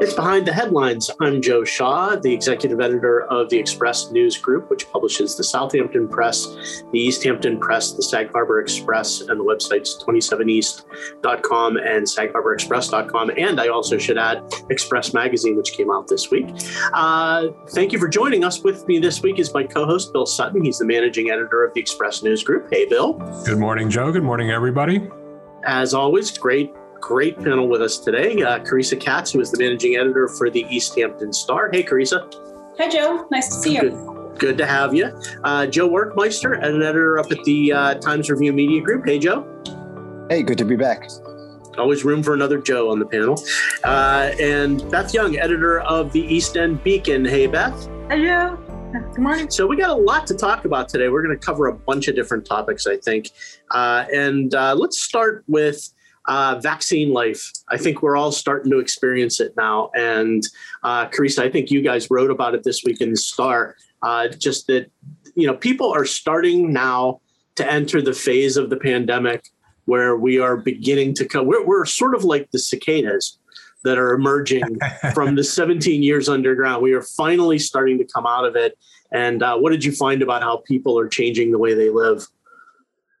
It's Behind the Headlines. I'm Joe Shaw, the executive editor of the Express News Group, which publishes the Southampton Press, the East Hampton Press, the Sag Harbor Express, and the websites 27east.com and sagharborexpress.com. And I also should add Express Magazine, which came out this week. Uh, thank you for joining us. With me this week is my co host, Bill Sutton. He's the managing editor of the Express News Group. Hey, Bill. Good morning, Joe. Good morning, everybody. As always, great great panel with us today. Uh, Carissa Katz, who is the managing editor for the East Hampton Star. Hey, Carissa. Hi, Joe. Nice to see you. Good, good to have you. Uh, Joe Werkmeister, an editor up at the uh, Times Review Media Group. Hey, Joe. Hey, good to be back. Always room for another Joe on the panel. Uh, and Beth Young, editor of the East End Beacon. Hey, Beth. Hey, Joe. Good morning. So we got a lot to talk about today. We're going to cover a bunch of different topics, I think. Uh, and uh, let's start with uh, vaccine life. I think we're all starting to experience it now. And uh, Carissa, I think you guys wrote about it this week in the Star. Uh, just that, you know, people are starting now to enter the phase of the pandemic where we are beginning to come. We're, we're sort of like the cicadas that are emerging from the 17 years underground. We are finally starting to come out of it. And uh, what did you find about how people are changing the way they live?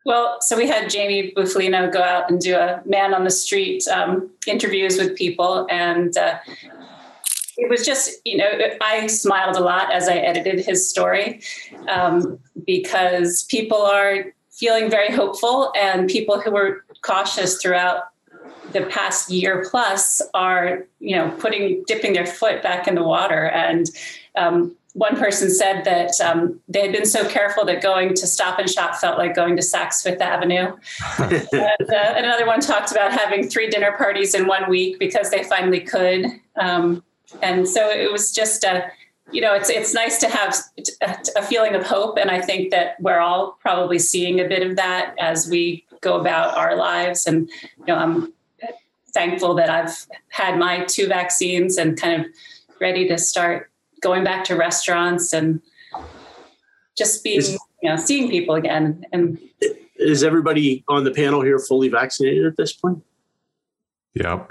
Well, so we had Jamie Bufalino go out and do a man on the street um, interviews with people, and uh, it was just, you know, I smiled a lot as I edited his story um, because people are feeling very hopeful, and people who were cautious throughout the past year plus are, you know, putting dipping their foot back in the water and um, one person said that um, they had been so careful that going to Stop and Shop felt like going to Saks Fifth Avenue. and, uh, another one talked about having three dinner parties in one week because they finally could. Um, and so it was just a, you know, it's it's nice to have a feeling of hope, and I think that we're all probably seeing a bit of that as we go about our lives. And you know, I'm thankful that I've had my two vaccines and kind of ready to start going back to restaurants and just being, is, you know, seeing people again. And is everybody on the panel here fully vaccinated at this point? Yeah.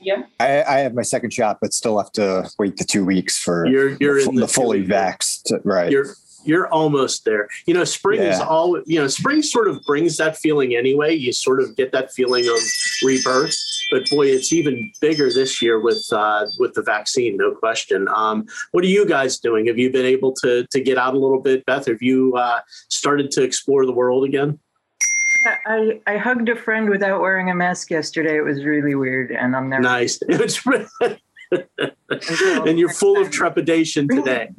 Yeah. I, I, have my second shot, but still have to wait the two weeks for you're, you're the, in the, the fully vaxxed. Right. You're, you're almost there. You know, spring yeah. is all, you know, spring sort of brings that feeling anyway. You sort of get that feeling of rebirth. But boy, it's even bigger this year with uh, with the vaccine, no question. Um, what are you guys doing? Have you been able to to get out a little bit, Beth? Have you uh, started to explore the world again? I, I hugged a friend without wearing a mask yesterday. It was really weird, and I'm never nice. It's and you're full of trepidation today.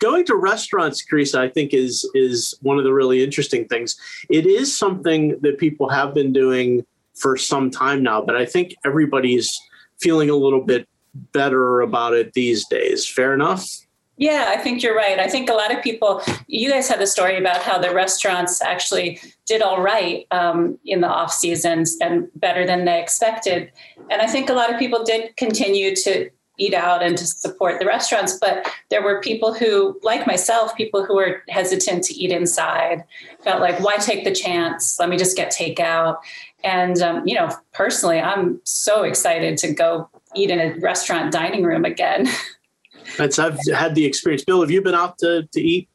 Going to restaurants, Carissa, I think is is one of the really interesting things. It is something that people have been doing for some time now, but I think everybody's feeling a little bit better about it these days. Fair enough? Yeah, I think you're right. I think a lot of people, you guys had the story about how the restaurants actually did all right um, in the off seasons and better than they expected. And I think a lot of people did continue to eat out and to support the restaurants. But there were people who, like myself, people who were hesitant to eat inside, felt like, why take the chance? Let me just get takeout. And, um, you know, personally, I'm so excited to go eat in a restaurant dining room again. That's I've had the experience. Bill, have you been out to, to eat?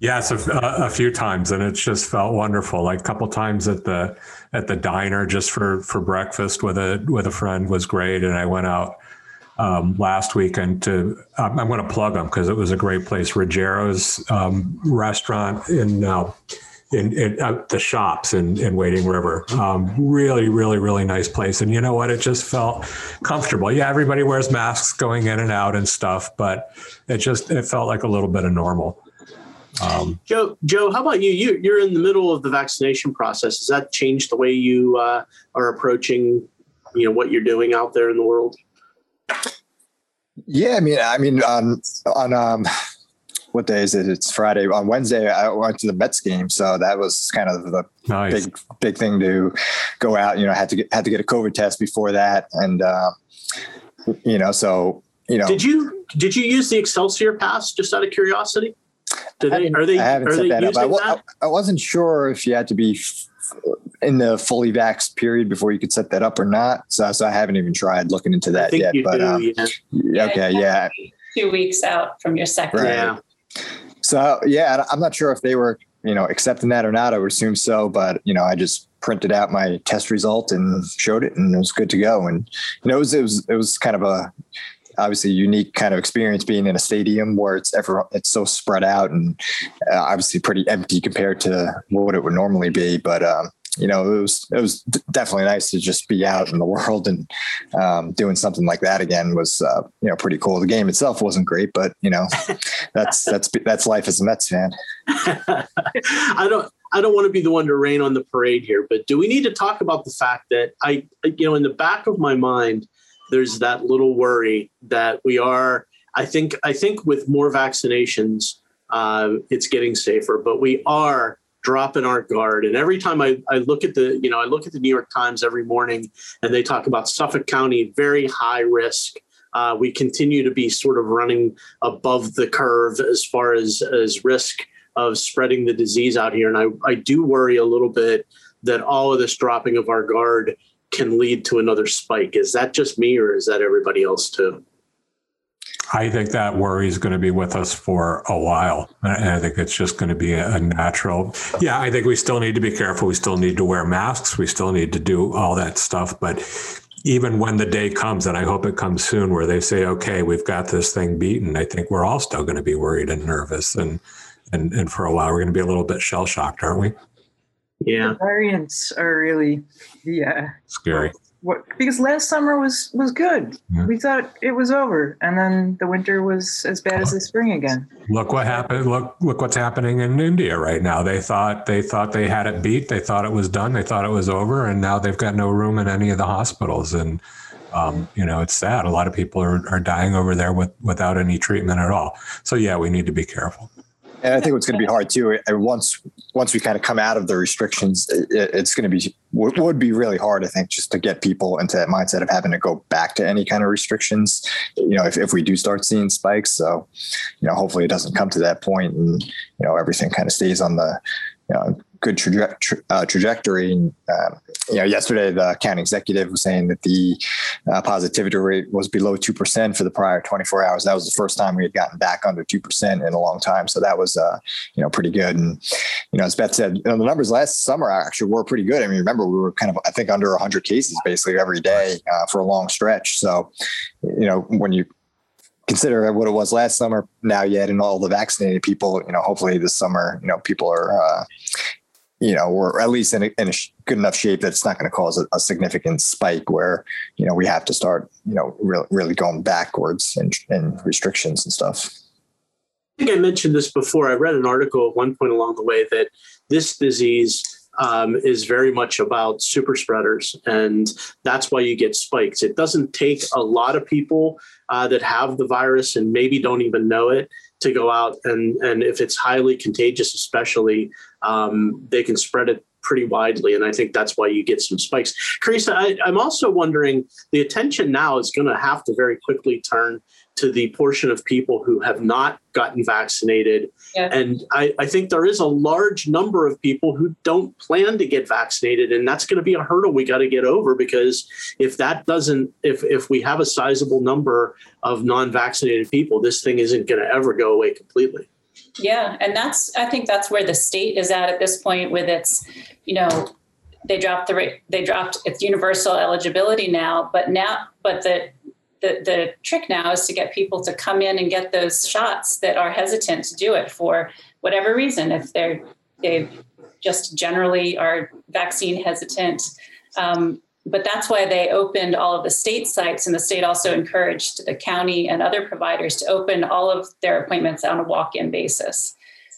Yes, a, a, few times, and it's just felt wonderful. Like a couple times at the at the diner just for for breakfast with a with a friend was great, and I went out um, last weekend to um, I'm going to plug them because it was a great place, Ruggiero's um, restaurant in. Uh, in, in uh, the shops in, in Wading River. Um, really, really, really nice place. And you know what? It just felt comfortable. Yeah, everybody wears masks going in and out and stuff, but it just it felt like a little bit of normal. Um, Joe, Joe, how about you? you? You're in the middle of the vaccination process. Has that changed the way you uh, are approaching, you know, what you're doing out there in the world? Yeah, I mean, I mean, um, on um, what day is it? It's Friday. On Wednesday, I went to the Mets game, so that was kind of the nice. big big thing to go out. You know, I had to get had to get a COVID test before that, and uh, you know, so you know, did you did you use the Excelsior Pass just out of curiosity? Do they are they I haven't are set they that up. I, that? I, wasn't sure if you had to be in the fully vax period before you could set that up or not. So, so I haven't even tried looking into that yet. but do, um, yeah. okay, yeah. Two weeks out from your second. Right. Yeah. So yeah, I'm not sure if they were you know accepting that or not. I would assume so, but you know I just printed out my test result and showed it, and it was good to go. And you know it was it was, it was kind of a obviously unique kind of experience being in a stadium where it's ever it's so spread out and uh, obviously pretty empty compared to what it would normally be. But um, you know, it was it was definitely nice to just be out in the world and um, doing something like that again was uh, you know pretty cool. The game itself wasn't great, but you know, that's that's that's life as a Mets fan. I don't I don't want to be the one to rain on the parade here, but do we need to talk about the fact that I you know in the back of my mind there's that little worry that we are I think I think with more vaccinations uh, it's getting safer, but we are dropping our guard. And every time I, I look at the, you know, I look at the New York Times every morning and they talk about Suffolk County, very high risk. Uh, we continue to be sort of running above the curve as far as, as risk of spreading the disease out here. And I, I do worry a little bit that all of this dropping of our guard can lead to another spike. Is that just me or is that everybody else too? I think that worry is going to be with us for a while. And I think it's just going to be a natural. Yeah, I think we still need to be careful. We still need to wear masks. We still need to do all that stuff. But even when the day comes, and I hope it comes soon, where they say, okay, we've got this thing beaten, I think we're all still going to be worried and nervous. And, and, and for a while, we're going to be a little bit shell shocked, aren't we? Yeah. The variants are really, yeah. Scary what because last summer was was good. Yeah. We thought it was over, and then the winter was as bad as the spring again. Look what happened. Look look what's happening in India right now. They thought they thought they had it beat. They thought it was done. They thought it was over, and now they've got no room in any of the hospitals. And um, you know, it's sad. A lot of people are, are dying over there with without any treatment at all. So yeah, we need to be careful. And I think what's going to be hard too. Once once we kind of come out of the restrictions, it, it's going to be would be really hard. I think just to get people into that mindset of having to go back to any kind of restrictions. You know, if, if we do start seeing spikes, so you know, hopefully it doesn't come to that point, and you know, everything kind of stays on the you know, good traje- tra- uh, trajectory. And, uh, you know, yesterday the county executive was saying that the uh, positivity rate was below two percent for the prior 24 hours. That was the first time we had gotten back under two percent in a long time. So that was, uh, you know, pretty good. And you know, as Beth said, you know, the numbers last summer actually were pretty good. I mean, remember we were kind of, I think, under 100 cases basically every day uh, for a long stretch. So, you know, when you consider what it was last summer now yet and all the vaccinated people you know hopefully this summer you know people are uh, you know we're at least in a, in a good enough shape that it's not going to cause a, a, significant spike where you know we have to start you know really, really going backwards and, and restrictions and stuff i think i mentioned this before i read an article at one point along the way that this disease um, is very much about super spreaders, and that's why you get spikes. It doesn't take a lot of people uh, that have the virus and maybe don't even know it to go out and and if it's highly contagious, especially, um, they can spread it pretty widely, and I think that's why you get some spikes. Carissa, I, I'm also wondering the attention now is going to have to very quickly turn to the portion of people who have not gotten vaccinated. Yeah. And I, I, think there is a large number of people who don't plan to get vaccinated. And that's going to be a hurdle we got to get over because if that doesn't, if, if we have a sizable number of non vaccinated people, this thing isn't going to ever go away completely. Yeah. And that's, I think that's where the state is at at this point with its, you know, they dropped the rate, they dropped its universal eligibility now, but now, but the, the, the trick now is to get people to come in and get those shots that are hesitant to do it for whatever reason. If they're they just generally are vaccine hesitant. Um, but that's why they opened all of the state sites, and the state also encouraged the county and other providers to open all of their appointments on a walk-in basis.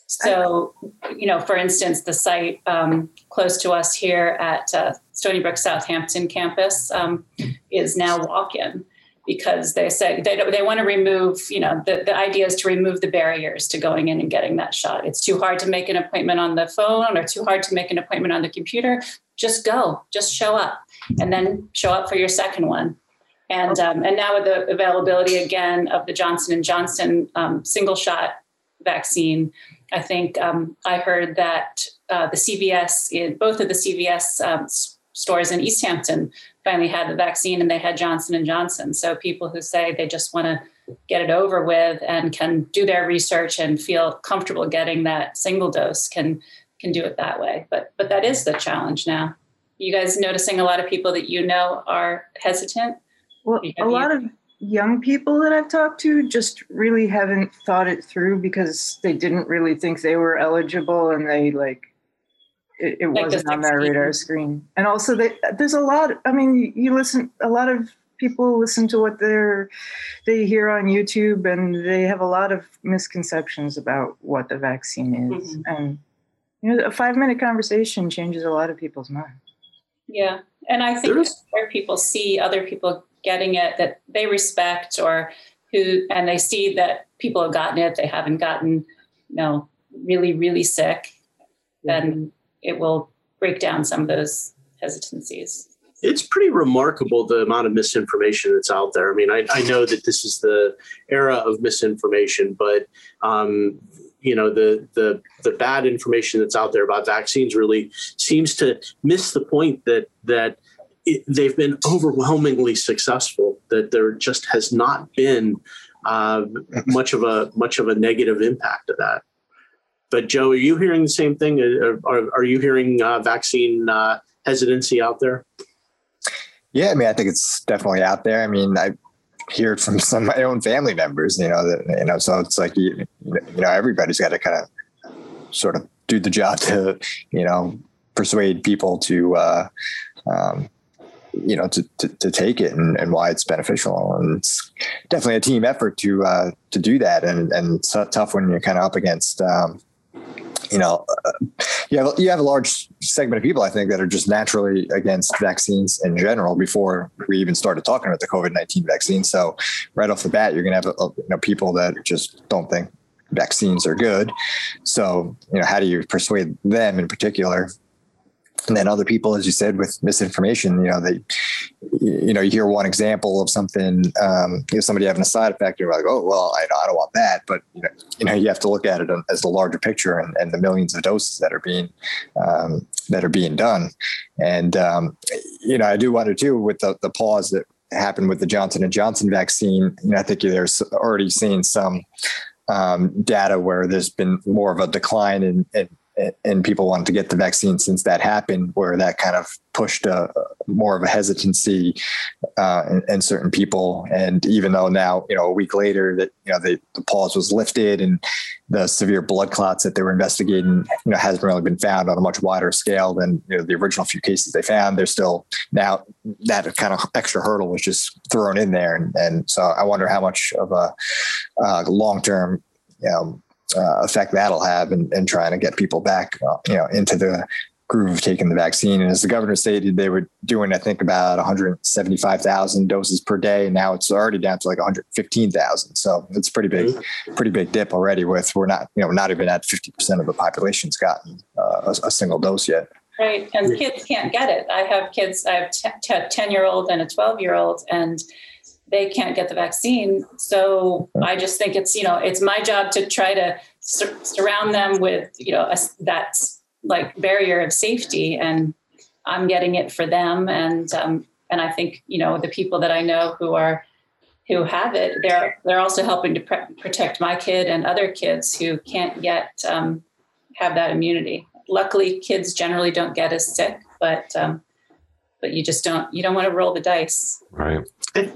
So, you know, for instance, the site um, close to us here at uh, Stony Brook Southampton campus um, is now walk-in because they say they, they want to remove, you know, the, the idea is to remove the barriers to going in and getting that shot. It's too hard to make an appointment on the phone or too hard to make an appointment on the computer. Just go, just show up, and then show up for your second one. And um, and now with the availability again of the Johnson and Johnson um, single shot vaccine, I think um, I heard that uh, the CVS, in both of the CVS um, stores in East Hampton, finally had the vaccine, and they had Johnson and Johnson. So people who say they just want to get it over with and can do their research and feel comfortable getting that single dose can can do it that way. But but that is the challenge now. You guys noticing a lot of people that you know are hesitant? Well, a lot of young people that I've talked to just really haven't thought it through because they didn't really think they were eligible and they like it, it like wasn't on their radar screen. And also they, there's a lot, I mean, you listen, a lot of people listen to what they're, they hear on YouTube and they have a lot of misconceptions about what the vaccine is. Mm-hmm. And, you know, a five minute conversation changes a lot of people's minds. Yeah. And I think where people see other people getting it that they respect or who and they see that people have gotten it they haven't gotten you know really really sick then it will break down some of those hesitancies it's pretty remarkable the amount of misinformation that's out there. I mean, I, I know that this is the era of misinformation, but um, you know the the the bad information that's out there about vaccines really seems to miss the point that that it, they've been overwhelmingly successful. That there just has not been uh, much of a much of a negative impact of that. But Joe, are you hearing the same thing? Are, are, are you hearing uh, vaccine uh, hesitancy out there? Yeah, I mean, I think it's definitely out there. I mean, I hear it from some of my own family members. You know, that you know, so it's like you, you know, everybody's got to kind of sort of do the job to you know persuade people to uh, um, you know to, to, to take it and, and, why it's beneficial and it's definitely a team effort to uh, to do that and and it's tough when you're kind of up against um, you know uh, you have you have a large segment of people I think that are just naturally against vaccines in general before we even started talking about the COVID nineteen vaccine. So right off the bat, you're going to have a, you know people that just don't think vaccines are good. So you know how do you persuade them in particular and then other people, as you said, with misinformation, you know, they, you know, you hear one example of something, um, you know, somebody having a side effect, you're like, oh, well, I, I don't want that. But, you know, you know, you have to look at it as the larger picture and, and the millions of doses that are being, um, that are being done. And, um, you know, I do wonder too, with the, the pause that happened with the Johnson and Johnson vaccine, you know, I think there's already seeing some, um, data where there's been more of a decline in, in and people wanted to get the vaccine since that happened, where that kind of pushed a, more of a hesitancy uh, in, in, certain people. And even though now, you know, a week later that, you know, the, the pause was lifted and the severe blood clots that they were investigating, you know, hasn't really been found on a much wider scale than, you know, the original few cases they found. They're still now that kind of extra hurdle was just thrown in there. And, and so I wonder how much of a uh, long-term, you know, uh, effect that'll have and in, in, trying to get people back, uh, you know, into the groove of taking the vaccine. And as the governor stated, they were doing, I think, about 175,000 doses per day. Now it's already down to like 115,000. So it's pretty big, mm-hmm. pretty big dip already. With we're not, you know, not even at 50% of the population's gotten uh, a, a, single dose yet. Right, and kids can't get it. I have kids. I have a 10 year old and a 12 year old, and they can't get the vaccine. So I just think it's, you know, it's my job to try to sur- surround them with, you know, a, that like barrier of safety. And I'm getting it for them. And, um, and I think, you know, the people that I know who are, who have it, they're, they're also helping to pre- protect my kid and other kids who can't yet um, have that immunity. Luckily, kids generally don't get as sick, but, um, but you just don't, you don't want to roll the dice. Right. I,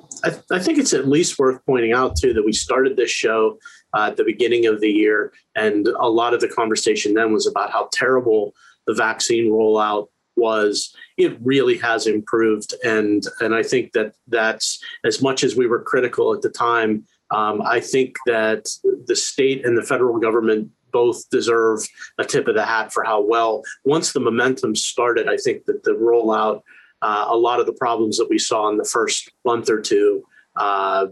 I, think it's at least worth pointing out too that we started this show uh, at the beginning of the year, and a lot of the conversation then was about how terrible the vaccine rollout was. It really has improved, and and I think that that's as much as we were critical at the time. Um, I think that the state and the federal government both deserve a tip of the hat for how well once the momentum started. I think that the rollout uh, a lot of the problems that we saw in the first month or two uh,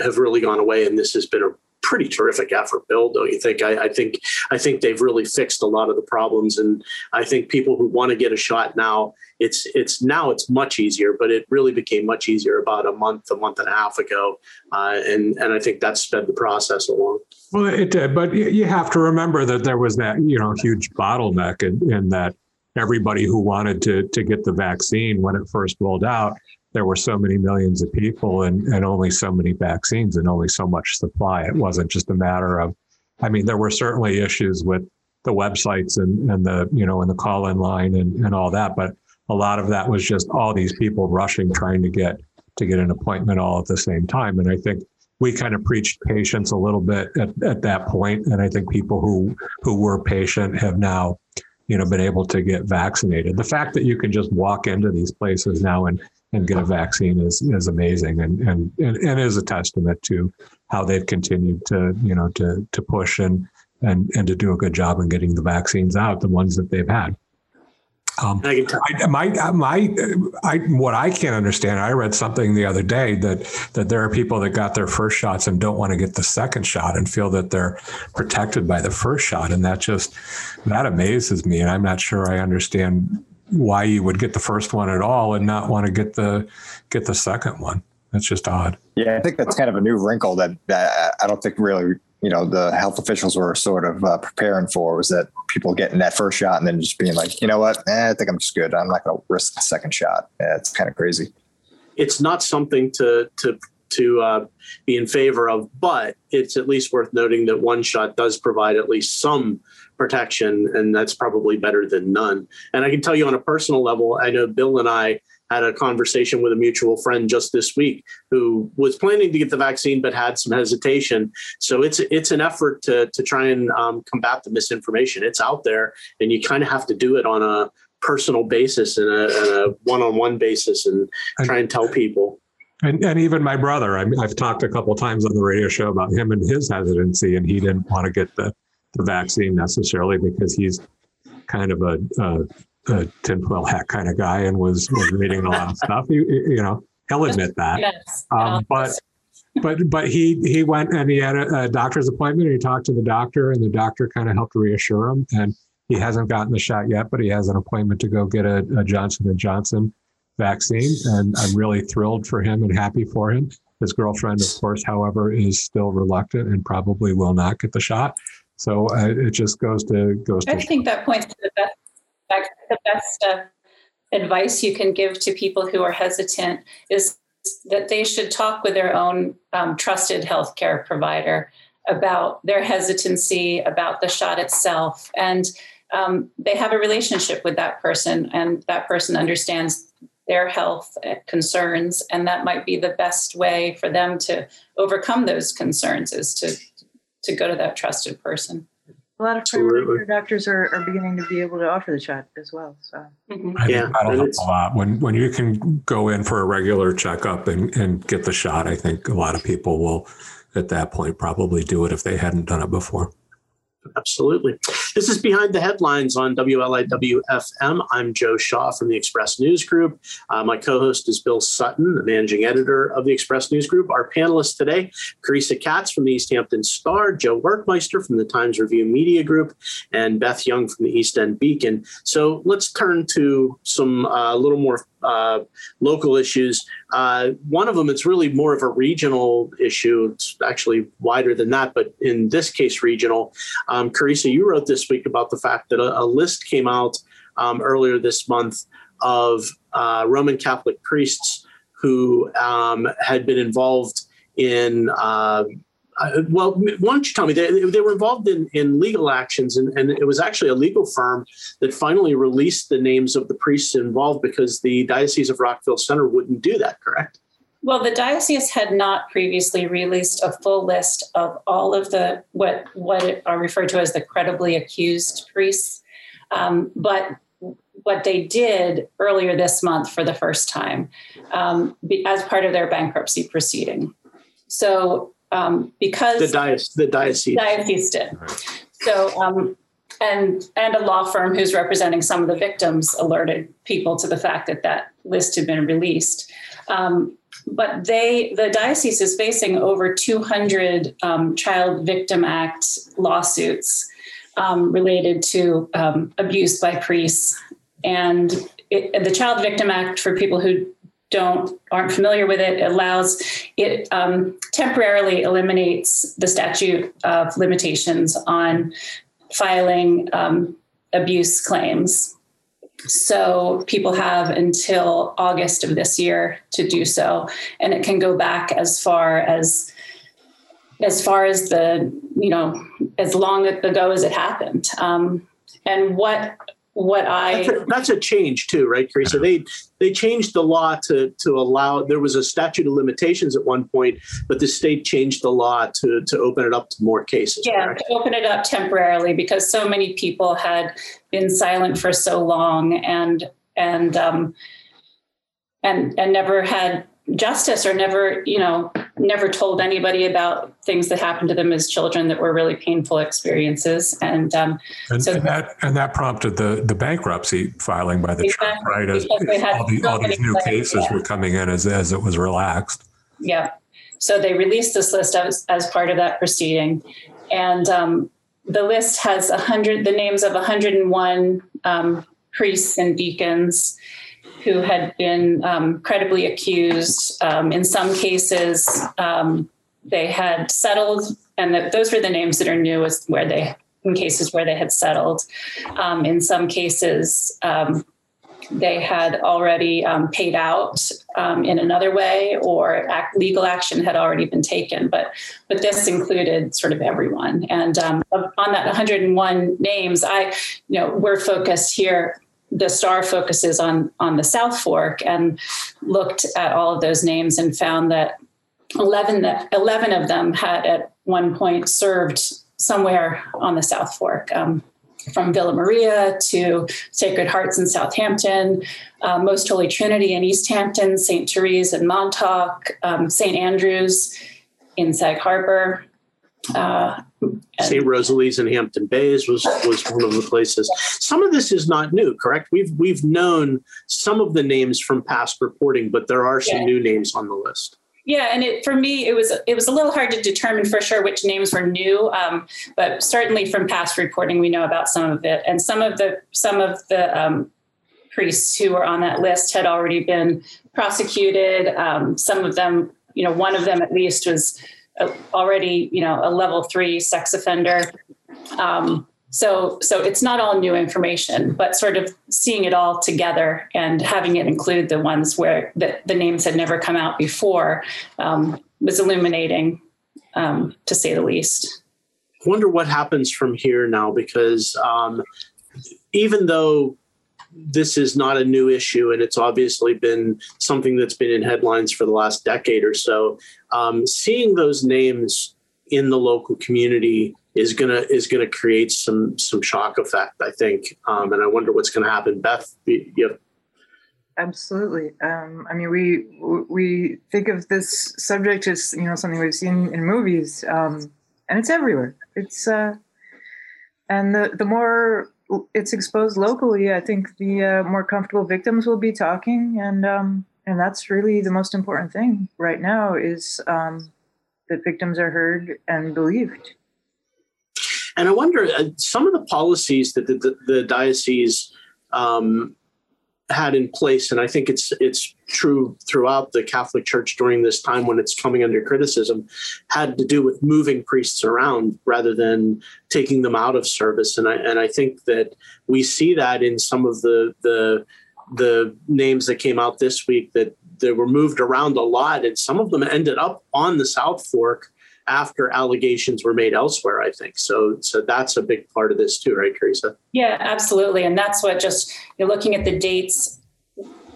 have really gone away, and this has been a pretty terrific effort, Bill. Don't you think? I, I, think I think they've really fixed a lot of the problems, and I think people who want to get a shot now, it's it's now it's much easier, but it really became much easier about a month, a month and a half ago, uh, and and I think that sped the process along. Well, it did, but you have to remember that there was that you know huge bottleneck in, in that everybody who wanted to to get the vaccine when it first rolled out there were so many millions of people and, and only so many vaccines and only so much supply. It wasn't just a matter of, I mean, there were certainly issues with the websites and, and the, you know, and the call in line and, and all that. But a lot of that was just all these people rushing, trying to get, to get an appointment all at the same time. And I think we kind of preached patience a little bit at, at that point. And I think people who, who were patient have now, you know, been able to get vaccinated. The fact that you can just walk into these places now and and get a vaccine is is amazing and and and, and is a testament to how they've continued to you know to to push and and and to do a good job in getting the vaccines out the ones that they've had um, I, my, my, I, what I can't understand. I read something the other day that that there are people that got their first shots and don't want to get the second shot and feel that they're protected by the first shot, and that just that amazes me. And I'm not sure I understand why you would get the first one at all and not want to get the get the second one. That's just odd. Yeah, I think that's kind of a new wrinkle that, that I don't think really you know the health officials were sort of uh, preparing for was that people getting that first shot and then just being like, you know what, eh, I think I'm just good. I'm not going to risk the second shot. Yeah, it's kind of crazy. It's not something to to to uh, be in favor of, but it's at least worth noting that one shot does provide at least some protection, and that's probably better than none. And I can tell you on a personal level, I know Bill and I had a conversation with a mutual friend just this week who was planning to get the vaccine but had some hesitation. So it's it's an effort to to try and um, combat the misinformation. It's out there, and you kind of have to do it on a personal basis and a, and a one-on-one basis and try and tell people. And, and even my brother, I have talked a couple times on the radio show about him and his hesitancy, and he didn't want to get the the vaccine necessarily because he's kind of a, a, a tinfoil hat kind of guy and was, was reading a lot of stuff. You, you know, he'll admit that. Yes. Um, but but but he he went and he had a, a, doctor's appointment and he talked to the doctor and the doctor kind of helped reassure him and he hasn't gotten the shot yet but he has an appointment to go get a, a Johnson and Johnson vaccine and I'm really thrilled for him and happy for him. His girlfriend, of course, however, is still reluctant and probably will not get the shot. So uh, it just goes to goes. I to think that points to the best the best uh, advice you can give to people who are hesitant is that they should talk with their own um, trusted healthcare provider about their hesitancy about the shot itself and um, they have a relationship with that person and that person understands their health concerns and that might be the best way for them to overcome those concerns is to to go to that trusted person. A lot of primary care doctors are, are beginning to be able to offer the shot as well. So mm-hmm. I yeah, that'll help a lot. When when you can go in for a regular checkup and, and get the shot, I think a lot of people will at that point probably do it if they hadn't done it before. Absolutely. This is Behind the Headlines on WLIWFM. I'm Joe Shaw from the Express News Group. Uh, my co host is Bill Sutton, the managing editor of the Express News Group. Our panelists today, Carissa Katz from the East Hampton Star, Joe Werkmeister from the Times Review Media Group, and Beth Young from the East End Beacon. So let's turn to some a uh, little more uh, local issues. Uh, one of them, it's really more of a regional issue. It's actually wider than that, but in this case, regional. Um, Carissa, you wrote this week about the fact that a, a list came out um, earlier this month of uh, Roman Catholic priests who um, had been involved in uh, well, why don't you tell me? They, they were involved in, in legal actions, and, and it was actually a legal firm that finally released the names of the priests involved because the Diocese of Rockville Centre wouldn't do that, correct? Well, the diocese had not previously released a full list of all of the what what are referred to as the credibly accused priests, um, but what they did earlier this month for the first time um, as part of their bankruptcy proceeding. So um, because the diocese, the diocese, diocese did. So um, and and a law firm who's representing some of the victims alerted people to the fact that that list had been released. Um, but they, the diocese is facing over 200 um, Child Victim Act lawsuits um, related to um, abuse by priests, and it, the Child Victim Act, for people who don't aren't familiar with it, allows it um, temporarily eliminates the statute of limitations on filing um, abuse claims. So people have until August of this year to do so, and it can go back as far as as far as the you know as long ago as it happened. Um, and what what I that's a, that's a, change too, right, Carissa? They they changed the law to to allow. There was a statute of limitations at one point, but the state changed the law to to open it up to more cases. Yeah, open it up temporarily because so many people had been silent for so long and and um, and and never had justice or never you know never told anybody about things that happened to them as children that were really painful experiences. And um, and, so and that and that prompted the the bankruptcy filing by the exactly, church right as all, the, all these new cases yeah. were coming in as as it was relaxed. Yeah. So they released this list as, as part of that proceeding. And um, the list has 100 the names of 101 um, priests and deacons who had been um, credibly accused. Um, in some cases, um, they had settled, and the, those were the names that are new where they, in cases where they had settled. Um, in some cases, um, they had already um, paid out in another way, or act, legal action had already been taken. But but this included sort of everyone. And on that 101 names, I you know we're focused here the star focuses on on the South Fork and looked at all of those names and found that 11, that 11 of them had at one point served somewhere on the South Fork. Um, from Villa Maria to Sacred Hearts in Southampton, uh, Most Holy Trinity in East Hampton, St. Therese in Montauk, um, St. Andrews in Sag Harbor, uh, St. Rosalie's in Hampton Bays was was one of the places. Some of this is not new, correct? We've we've known some of the names from past reporting, but there are some yeah. new names on the list. Yeah, and it for me it was it was a little hard to determine for sure which names were new, um, but certainly from past reporting we know about some of it, and some of the some of the um, priests who were on that list had already been prosecuted. Um, some of them, you know, one of them at least was already, you know, a level three sex offender. Um, so, so it's not all new information, but sort of seeing it all together and having it include the ones where the, the names had never come out before um, was illuminating, um, to say the least. Wonder what happens from here now, because um, even though this is not a new issue, and it's obviously been something that's been in headlines for the last decade or so. Um, seeing those names in the local community is gonna is gonna create some some shock effect, I think, um, and I wonder what's to happen. Beth, you Absolutely. Um, I mean, we we think of this subject as you know something we've seen in movies, um, and it's everywhere. It's uh, and the the more it's exposed locally, I think the uh, more comfortable victims will be talking, and um, and that's really the most important thing right now is um, that victims are heard and believed. And I wonder uh, some of the policies that the, the, the diocese um, had in place, and I think it's it's true throughout the Catholic Church during this time when it's coming under criticism, had to do with moving priests around rather than taking them out of service. And I and I think that we see that in some of the the the names that came out this week that they were moved around a lot, and some of them ended up on the South Fork after allegations were made elsewhere i think. So so that's a big part of this too right Carissa yeah absolutely. And that's what just you're looking at the dates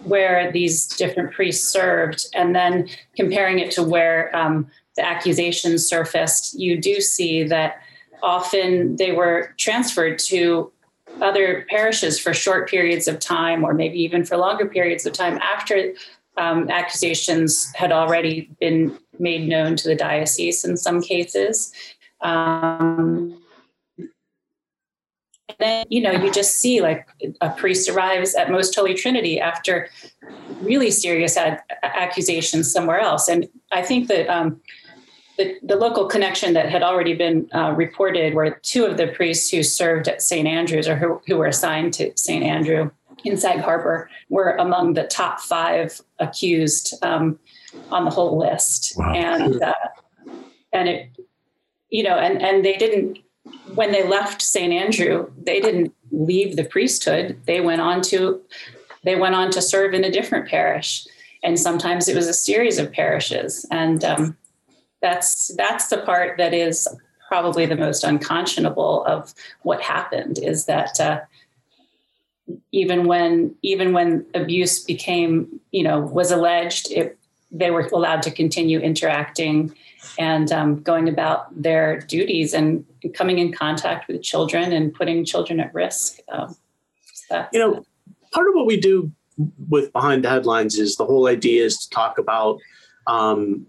where these different priests served and then comparing it to where um, the accusations surfaced. You do see that often they were transferred to other parishes for short periods of time or maybe even for longer periods of time after um, accusations had already been made known to the diocese in some cases. Um, then, you know, you just see like a priest arrives at Most Holy Trinity after really serious ad- accusations somewhere else. And I think that um, the, the local connection that had already been uh, reported were two of the priests who served at St. Andrews or who, who were assigned to St. Andrew in Sag Harbor were among the top five accused um, on the whole list. Wow. And, uh, and it, you know, and, and they didn't, when they left St. Andrew, they didn't leave the priesthood. They went on to, they went on to serve in a different parish. And sometimes it was a series of parishes. And um, that's, that's the part that is probably the most unconscionable of what happened is that, uh, even when even when abuse became you know was alleged it, they were allowed to continue interacting and um, going about their duties and coming in contact with children and putting children at risk um, you know part of what we do with behind the headlines is the whole idea is to talk about um,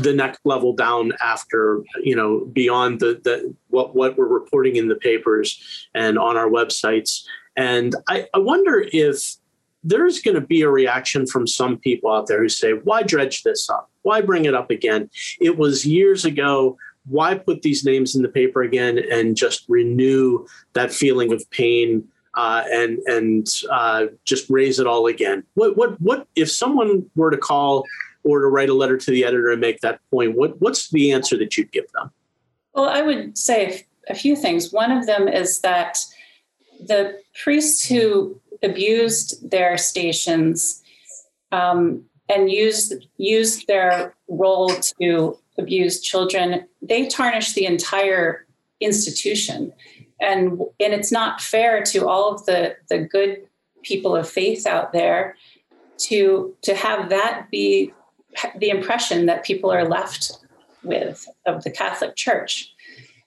the next level down after you know beyond the, the what what we're reporting in the papers and on our websites and I, I wonder if there's going to be a reaction from some people out there who say, why dredge this up? Why bring it up again? It was years ago. Why put these names in the paper again and just renew that feeling of pain uh, and and uh, just raise it all again? What what what if someone were to call or to write a letter to the editor and make that point? What what's the answer that you'd give them? Well, I would say a few things. One of them is that the priests who abused their stations um, and used used their role to abuse children, they tarnished the entire institution, and and it's not fair to all of the the good people of faith out there to to have that be the impression that people are left with of the Catholic Church.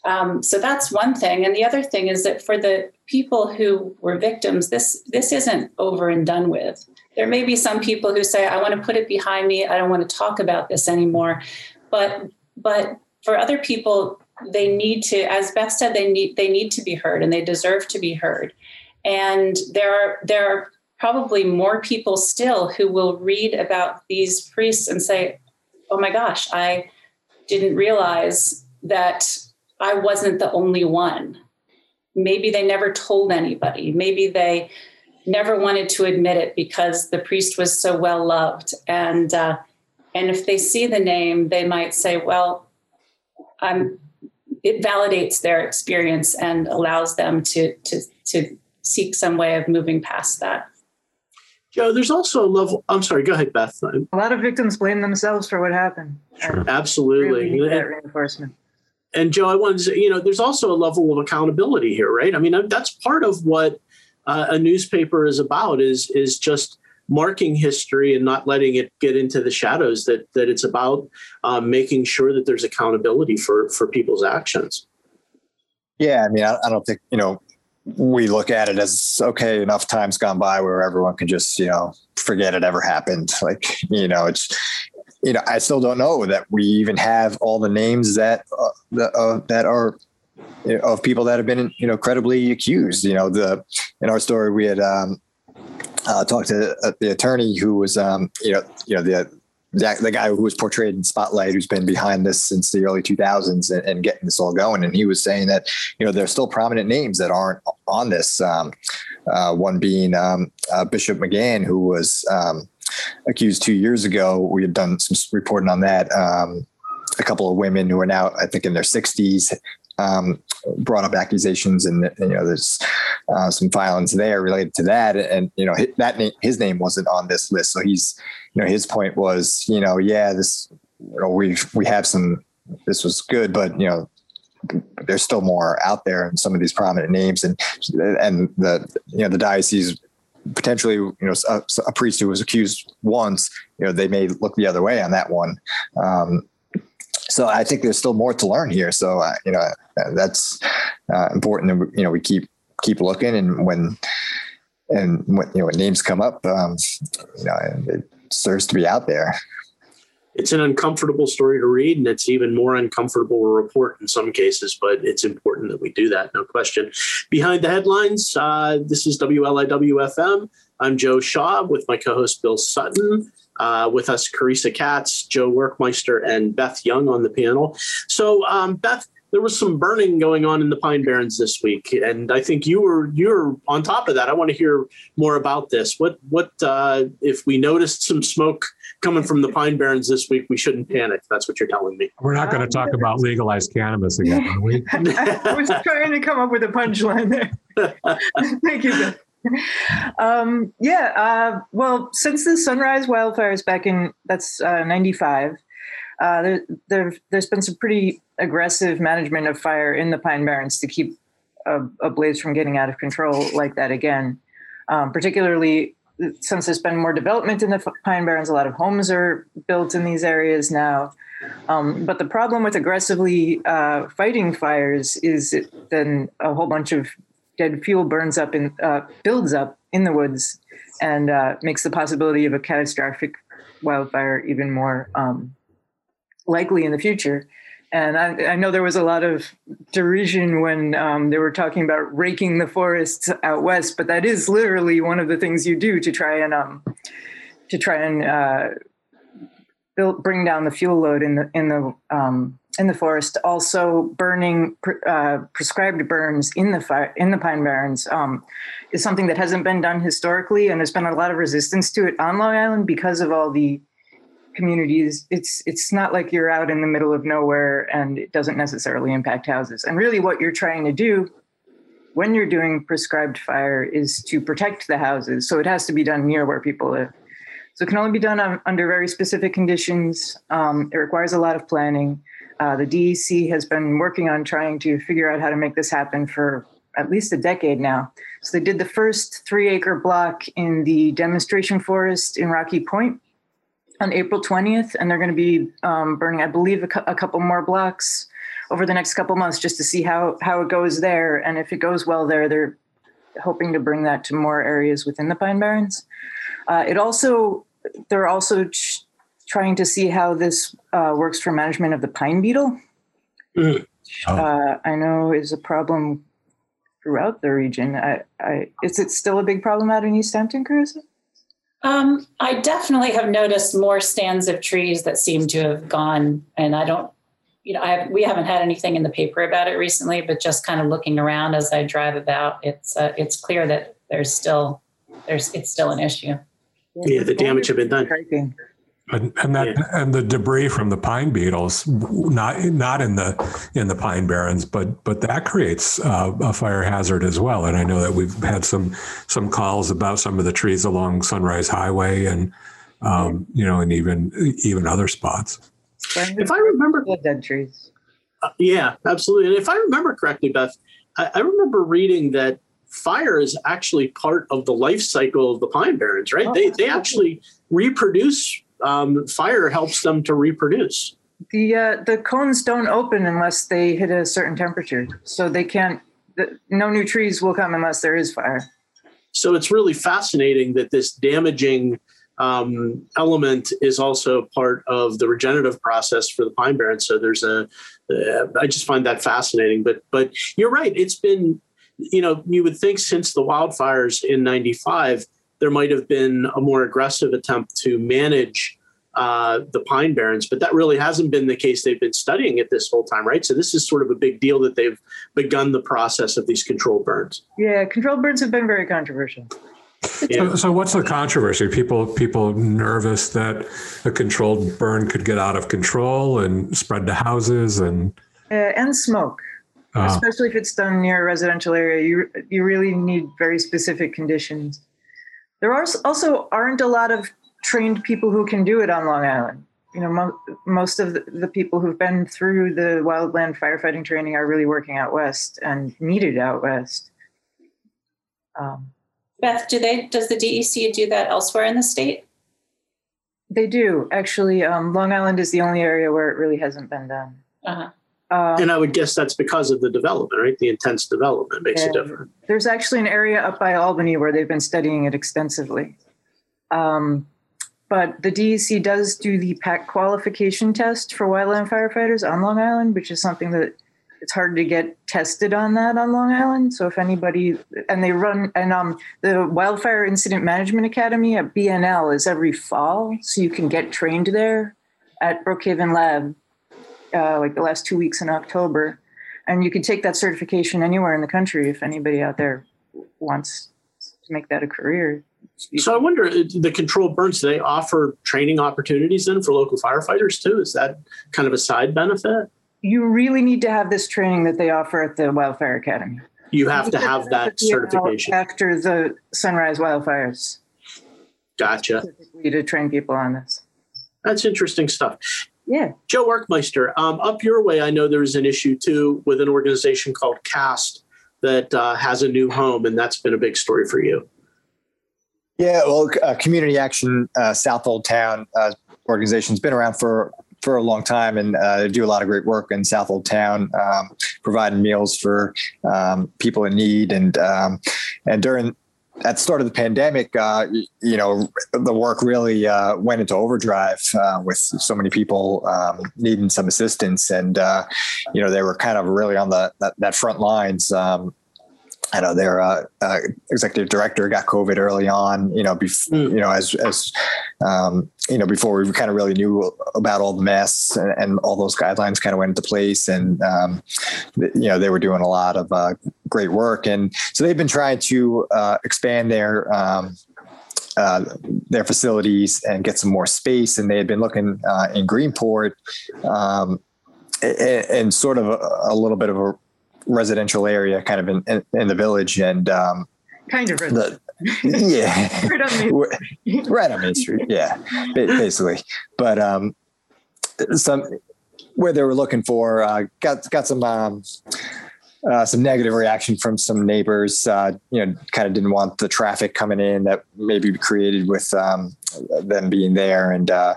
Um, so that's one thing, and the other thing is that for the people who were victims, this this isn't over and done with. There may be some people who say, "I want to put it behind me. I don't want to talk about this anymore," but but for other people, they need to, as Beth said, they need they need to be heard, and they deserve to be heard. And there are there are probably more people still who will read about these priests and say, "Oh my gosh, I didn't realize that." I wasn't the only one. Maybe they never told anybody. Maybe they never wanted to admit it because the priest was so well loved. And uh, and if they see the name, they might say, "Well, I'm." It validates their experience and allows them to to to seek some way of moving past that. Joe, there's also a level. I'm sorry. Go ahead, Beth. A lot of victims blame themselves for what happened. Sure. Absolutely. Really that reinforcement and Joe, I wanted to say, you know, there's also a level of accountability here, right? I mean, that's part of what uh, a newspaper is about is is just marking history and not letting it get into the shadows. That that it's about um, making sure that there's accountability for for people's actions. Yeah, I mean, I, I don't think you know we look at it as okay enough times gone by where everyone can just you know forget it ever happened like you know it's you know, I still don't know that we even have all the names that uh, uh, that are you know, of people that have been you know credibly accused. You know, the in our story we had um, uh, talked to uh, the attorney who was um, you know you know the the, the guy who was portrayed in Spotlight, who's been behind this since the early 2000s and, and, getting this all going. And he was saying that, you know, there's still prominent names that aren't on this. Um, uh, one being um, uh, Bishop McGann, who was um, accused two years ago. We had done some reporting on that. Um, a couple of women who are now, I think, in their 60s, um, brought up accusations, and, and you know, there's uh, some filings there related to that. And you know, that name, his name wasn't on this list. So he's, you know, his point was, you know, yeah, this, you know, we we have some. This was good, but you know, there's still more out there and some of these prominent names and and the you know the diocese potentially, you know, a, a, priest who was accused once, you know, they may look the other way on that one. Um, so I think there's still more to learn here. So uh, you know, that's uh, important. And you know, we keep keep looking, and when and when you know when names come up, um, you know, it serves to be out there. It's an uncomfortable story to read, and it's even more uncomfortable to report in some cases. But it's important that we do that, no question. Behind the headlines, uh, this is WLIWFM. I'm Joe Shaw with my co-host Bill Sutton. Uh, with us, Carissa Katz, Joe Werkmeister, and Beth Young on the panel. So, um, Beth, there was some burning going on in the Pine Barrens this week, and I think you were you're on top of that. I want to hear more about this. What what uh, if we noticed some smoke coming from the Pine Barrens this week? We shouldn't panic. That's what you're telling me. We're not going to talk about legalized cannabis again, are we? I was trying to come up with a punchline there. Thank you. Um, yeah. Uh, well, since the Sunrise wildfires back in that's uh, '95. Uh, there, there, has been some pretty aggressive management of fire in the Pine Barrens to keep a, a blaze from getting out of control like that again. Um, particularly since there's been more development in the Pine Barrens, a lot of homes are built in these areas now. Um, but the problem with aggressively uh, fighting fires is then a whole bunch of dead fuel burns up and uh, builds up in the woods and uh, makes the possibility of a catastrophic wildfire even more um, likely in the future. And I, I, know there was a lot of derision when um, they were talking about raking the forests out west, but that is literally one of the things you do to try and um, to try and uh, build, bring down the fuel load in the in the um, in the forest. Also, burning uh, prescribed burns in the fire in the pine barrens um, is something that hasn't been done historically, and there's been a lot of resistance to it on Long Island because of all the communities it's it's not like you're out in the middle of nowhere and it doesn't necessarily impact houses. And really what you're trying to do when you're doing prescribed fire is to protect the houses. So it has to be done near where people live. So it can only be done on, under very specific conditions. Um, it requires a lot of planning. Uh, the dec has been working on trying to figure out how to make this happen for at least a decade now. So they did the first three acre block in the demonstration forest in rocky point on April 20th, and they're going to be um, burning, I believe, a, cu- a, couple more blocks over the next couple months just to see how how it goes there. And if it goes well there, they're hoping to bring that to more areas within the Pine Barrens. Uh, it also they're also ch- trying to see how this uh, works for management of the pine beetle. Mm. Oh. Uh, I know is a problem throughout the region. I, I, is it still a big problem out in East Hampton, Carissa? Um, I definitely have noticed more stands of trees that seem to have gone, and I don't, you know, I we haven't had anything in the paper about it recently, but just kind of looking around as I drive about, it's uh, it's clear that there's still there's it's still an issue. Yeah, the damage have been done. And, and that yeah. and the debris from the pine beetles, not not in the in the pine barrens, but but that creates uh, a fire hazard as well. And I know that we've had some some calls about some of the trees along Sunrise Highway, and um, you know, and even even other spots. If I remember, dead trees. Uh, yeah, absolutely. And if I remember correctly, Beth, I, I remember reading that fire is actually part of the life cycle of the pine barrens, right? Oh, they they actually reproduce um, fire helps them to reproduce. The uh, the cones don't open unless they hit a certain temperature, so they can't. The, no new trees will come unless there is fire. So it's really fascinating that this damaging um, element is also part of the regenerative process for the pine barrens. So there's a, uh, I just find that fascinating. But but you're right. It's been, you know, you would think since the wildfires in '95 there might have been a more aggressive attempt to manage uh, the pine barrens, but that really hasn't been the case. They've been studying it this whole time, right? So this is sort of a big deal that they've begun the process of these controlled burns. Yeah, controlled burns have been very controversial. Yeah. So, so, what's the controversy? People people nervous that a controlled burn could get out of control and spread to houses and uh, and smoke. Uh, Especially if it's done near a residential area, you you really need very specific conditions. There are also aren't a lot of trained people who can do it on Long Island. You know, mo- most of the, the, people who've been through the wildland firefighting training are really working out west and needed out west. Um, Beth, do they? Does the DEC do that elsewhere in the state? They do actually. Um, Long Island is the only area where it really hasn't been done. Uh-huh. Um, and I would guess that's because of the development, right? The intense development makes it different. There's actually an area up by Albany where they've been studying it extensively. Um, but the DEC does do the PAC qualification test for wildland firefighters on Long Island, which is something that it's hard to get tested on that on Long Island. So if anybody and they run and um the Wildfire Incident Management Academy at BNL is every fall, so you can get trained there at Brookhaven Lab, uh, like the last two weeks in October, and you can take that certification anywhere in the country if anybody out there wants to make that a career. So I wonder, the controlled burns, do they offer training opportunities then for local firefighters too? Is that kind of a side benefit? You really need to have this training that they offer at the Wildfire Academy. You have to have that certification after the Sunrise wildfires. Gotcha. To train people on this. That's interesting stuff. Yeah. Joe Werkmeister, um, up your way, I know there's an issue too with an organization called CAST that uh, has a new home, and that's been a big story for you. Yeah, well, uh, Community Action uh, Southold Town uh, organization's been around for for a long time, and uh, they do a lot of great work in Southold Town, um, providing meals for um, people in need, and um, and during at the start of the pandemic, uh, you know, the work really uh, went into overdrive uh, with so many people um, needing some assistance, and uh, you know, they were kind of really on the that, that front lines. Um, I know their uh, uh, executive director got COVID early on. You know, bef- mm. you know, as as um, you know, before we kind of really knew about all the mess and, and all those guidelines kind of went into place, and um, you know, they were doing a lot of uh, great work, and so they've been trying to uh, expand their. Um, uh, their facilities and get some more space, and they had been looking uh, in Greenport, um, and, and, sort of a, a little bit of a residential area kind of in, in, in the village and um, kind of the, yeah right, on Main right on Main Street yeah basically but um, some where they were looking for uh, got got some um, uh, some negative reaction from some neighbors. Uh, you know, kind of didn't want the traffic coming in that maybe created with um, them being there, and uh,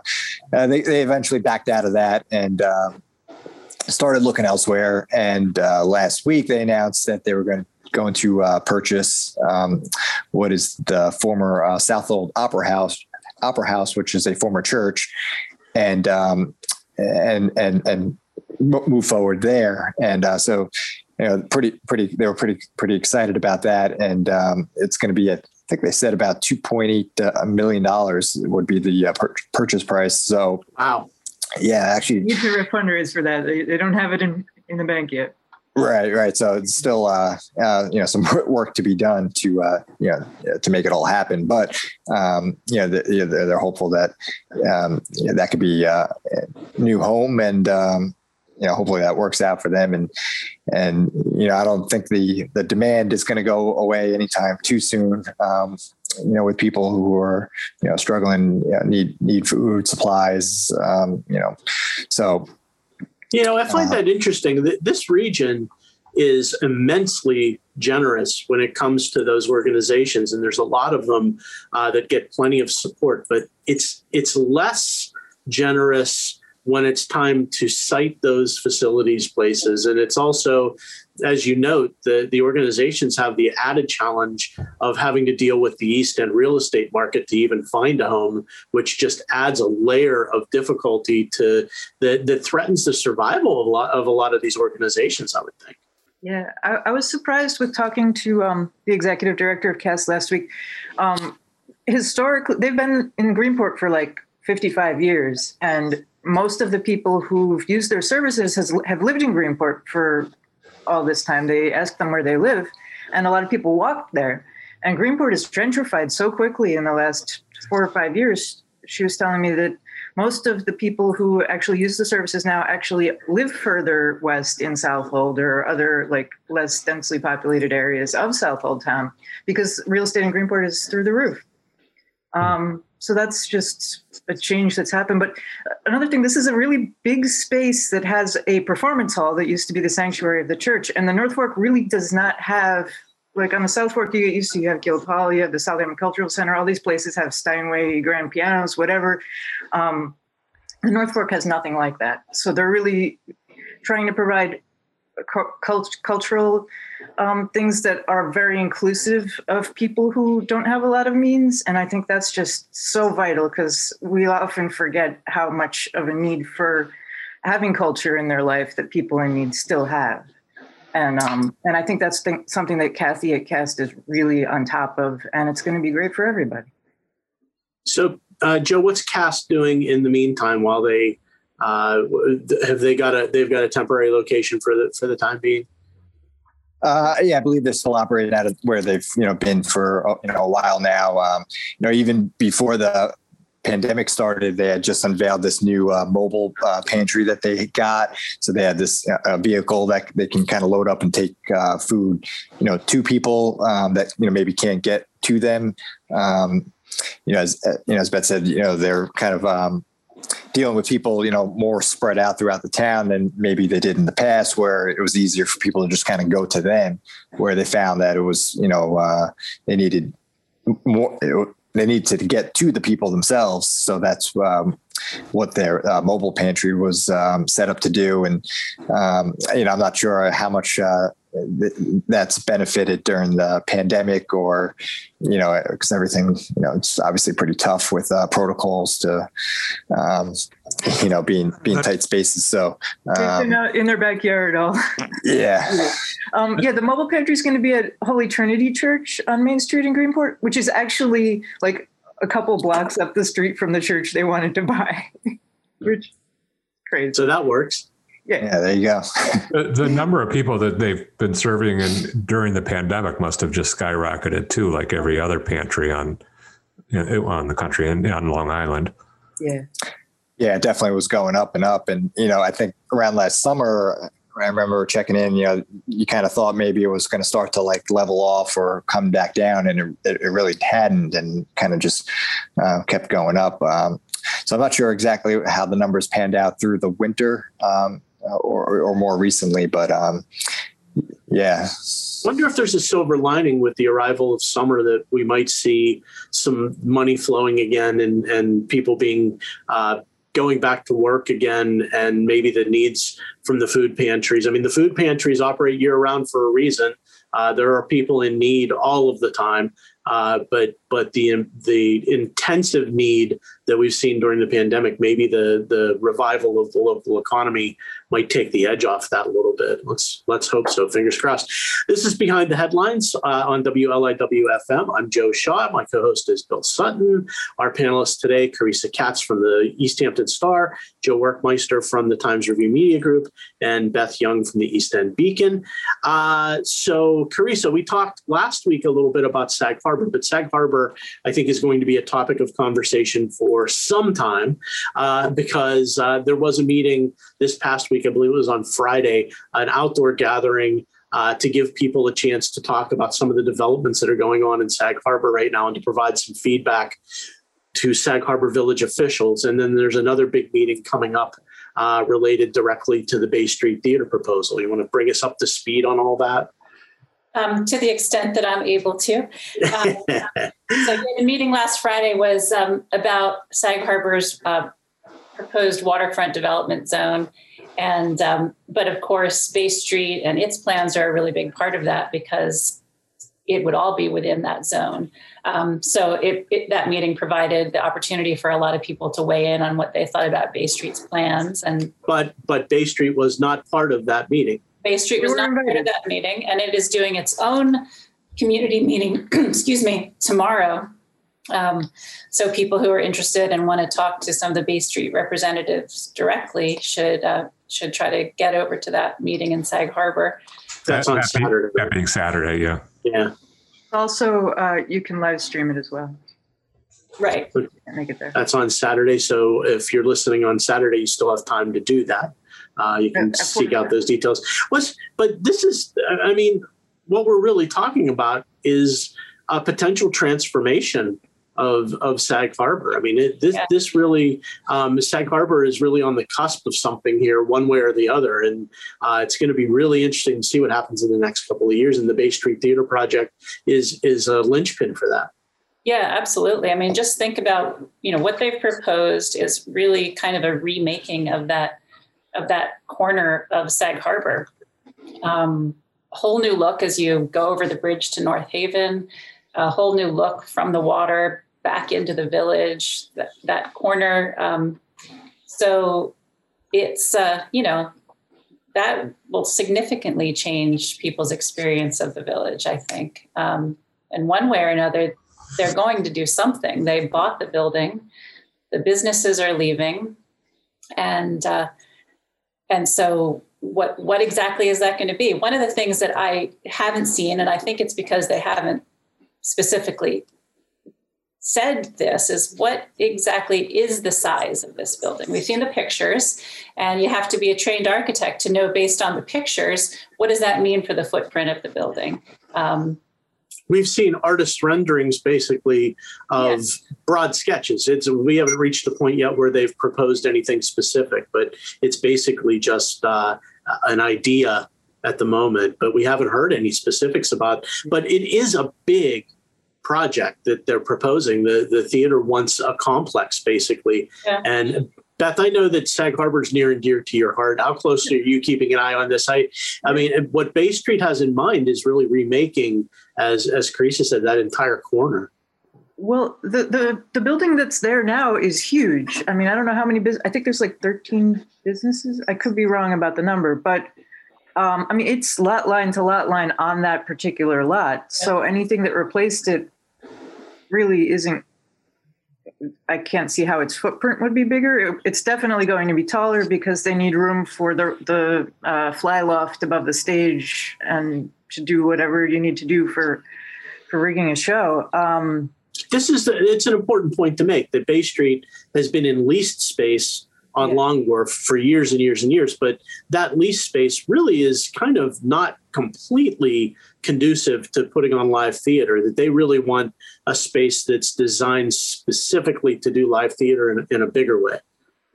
uh they they eventually backed out of that. And um, started looking elsewhere. And uh, last week they announced that they were going to going to uh, purchase um, what is the former uh, Southold Opera House, Opera House, which is a former church, and um, and and and move forward there. And uh, so, you know, pretty pretty they were pretty pretty excited about that. And um, it's going to be at I think they said about two point eight uh, million dollars would be the uh, pur- purchase price. So wow, yeah, actually, you need to fundraise for that. They, they don't have it in in the bank yet. Right, right. So it's still, uh, uh, you know, some work to be done to, uh, you know, to make it all happen. But, um, you know, they're, they're hopeful that um, you know, that could be uh, a new home, and um, you know, hopefully that works out for them. And and you know, I don't think the the demand is going to go away anytime too soon. Um, you know, with people who are, you know, struggling, you know, need need food supplies, um, you know, so. You know, I find uh, that interesting. This region is immensely generous when it comes to those organizations, and there's a lot of them uh, that get plenty of support. But it's it's less generous when it's time to site those facilities places, and it's also as you note, the, the organizations have the added challenge of having to deal with the East End real estate market to even find a home, which just adds a layer of difficulty to that, that threatens the survival of a lot of a lot of these organizations, I would think. Yeah, I, I was surprised with talking to um, the executive director of CAST last week. Um, historically, they've been in Greenport for like 55 years, and most of the people who've used their services has, have lived in Greenport for all this time. They ask them where they live, and a lot of people walk there. And Greenport is gentrified so quickly in the last four or five years. She was telling me that most of the people who actually use the services now actually live further west in Southold or other like less densely populated areas of Southold town because real estate in Greenport is through the roof. Um, so that's just a change that's happened. But another thing, this is a really big space that has a performance hall that used to be the sanctuary of the church. And the North Fork really does not have, like on the South Fork, you get used to, you have Guildhall, you have the Southampton Cultural Center, all these places have Steinway, grand pianos, whatever. Um, the North Fork has nothing like that. So they're really trying to provide cult- cultural um, things that are very inclusive of people who don't have a lot of means. And I think that's just so vital because we often forget how much of a need for having culture in their life that people in need still have. And um, and I think that's th- something that Kathy at Cast is really on top of, and it's going to be great for everybody. So, uh, Joe, what's Cast doing in the meantime while they uh, have they got a they've got a temporary location for the for the time being? Uh, yeah, I believe they're still operating out of where they've you know been for uh, you know a while now. Um, you know, even before the pandemic started, they had just unveiled this new uh, mobile uh, pantry that they got. So they had this uh, vehicle that they can kind of load up and take uh, food, you know, to people um, that you know maybe can't get to them. Um, you know, as you know, as Beth said, you know, they're kind of um, dealing with people, you know, more spread out throughout the town than maybe they did in the past, where it was easier for people to just kind of go to them, where they found that it was, you know, uh, they needed more, they need to get to the people themselves. So that's um, what their uh, mobile pantry was um, set up to do. And, um, you know, I'm not sure how much uh, that's benefited during the pandemic or you know because everything you know it's obviously pretty tough with uh, protocols to um, you know being being tight spaces. So um, in their backyard all. Yeah. Um, yeah the mobile pantry is going to be at holy trinity church on main street in greenport which is actually like a couple blocks up the street from the church they wanted to buy which crazy. So that works yeah, yeah there you go. the, the, number of people that they've been serving in during the pandemic must have just skyrocketed too, like every other pantry on on the country and on Long Island. Yeah. Yeah, definitely was going up and up. And, you know, I think around last summer, I remember checking in, you know, you kind of thought maybe it was going to start to like level off or come back down, and it, it really hadn't and kind of just uh, kept going up. Um, so I'm not sure exactly how the numbers panned out through the winter. Um, or, or more recently. But um, yeah. Wonder if there's a silver lining with the arrival of summer that we might see some money flowing again and and people being uh, going back to work again and maybe the needs from the food pantries. I mean, the food pantries operate year round for a reason. Uh, there are people in need all of the time. Uh, but but the the intensive need that we've seen during the pandemic, maybe the the revival of the local economy might take the edge off that a little bit. Let's let's hope so. Fingers crossed. This is behind the headlines uh, on WLIW-FM. I'm Joe Shaw. My co-host is Bill Sutton. Our panelists today: Carissa Katz from the East Hampton Star, Joe Werkmeister from the Times Review Media Group, and Beth Young from the East End Beacon. Uh, so, Carissa, we talked last week a little bit about Sag Harbor, but Sag Harbor, I think, is going to be a topic of conversation for some time uh, because uh, there was a meeting this past week, I believe it was on Friday, an outdoor gathering. Uh, to give people a chance to talk about some of the developments that are going on in Sag Harbor right now and to provide some feedback to Sag Harbor Village officials. And then there's another big meeting coming up uh, related directly to the Bay Street Theater proposal. You want to bring us up to speed on all that? Um, to the extent that I'm able to. Um, so the meeting last Friday was um, about Sag Harbor's uh, proposed waterfront development zone. And, um, but of course, Bay Street and its plans are a really big part of that because it would all be within that zone. Um, so it, it, that meeting provided the opportunity for a lot of people to weigh in on what they thought about Bay Street's plans. And but but Bay Street was not part of that meeting. Bay Street was not part of that meeting, and it is doing its own community meeting, excuse me, tomorrow. Um, so people who are interested and want to talk to some of the Bay Street representatives directly should uh, should try to get over to that meeting in Sag Harbor. That's on Saturday. That being Saturday, yeah. Yeah. Also, uh, you can live stream it as well. Right. Make it there. That's on Saturday. So if you're listening on Saturday, you still have time to do that. Uh, you can seek out those details. What's, but this is, I mean, what we're really talking about is a potential transformation of of Sag Harbor. I mean, it, this yeah. this really um, Sag Harbor is really on the cusp of something here, one way or the other, and uh, it's going to be really interesting to see what happens in the next couple of years. And the Bay Street Theater project is is a linchpin for that. Yeah, absolutely. I mean, just think about you know what they've proposed is really kind of a remaking of that of that corner of Sag Harbor. um, whole new look as you go over the bridge to North Haven, a whole new look from the water back into the village, that, that corner. Um, so it's, uh, you know, that will significantly change people's experience of the village, I think. Um, and one way or another, they're going to do something. They bought the building, the businesses are leaving, and uh, and so what what exactly is that going to be? One of the things that I haven't seen, and I think it's because they haven't specifically said this is what exactly is the size of this building we've seen the pictures and you have to be a trained architect to know based on the pictures what does that mean for the footprint of the building um, we've seen artist renderings basically of yes. broad sketches it's we haven't reached the point yet where they've proposed anything specific but it's basically just uh, an idea at the moment but we haven't heard any specifics about but it is a big project that they're proposing. The the theater wants a complex basically, yeah. and Beth, I know that Sag Harbor is near and dear to your heart. How close are you keeping an eye on this? I, I mean, what Bay Street has in mind is really remaking, as as Carissa said, that entire corner. Well, the, the the building that's there now is huge. I mean, I don't know how many business. I think there's like 13 businesses. I could be wrong about the number, but um, I mean, it's lot line to lot line on that particular lot. So anything that replaced it really isn't I can't see how its footprint would be bigger. It's definitely going to be taller because they need room for the the uh, fly loft above the stage and to do whatever you need to do for for rigging a show. Um, this is the, it's an important point to make that Bay Street has been in leased space on yeah. Long Wharf for years and years and years, but that lease space really is kind of not completely conducive to putting on live theater. That they really want a space that's designed specifically to do live theater in, in a bigger way.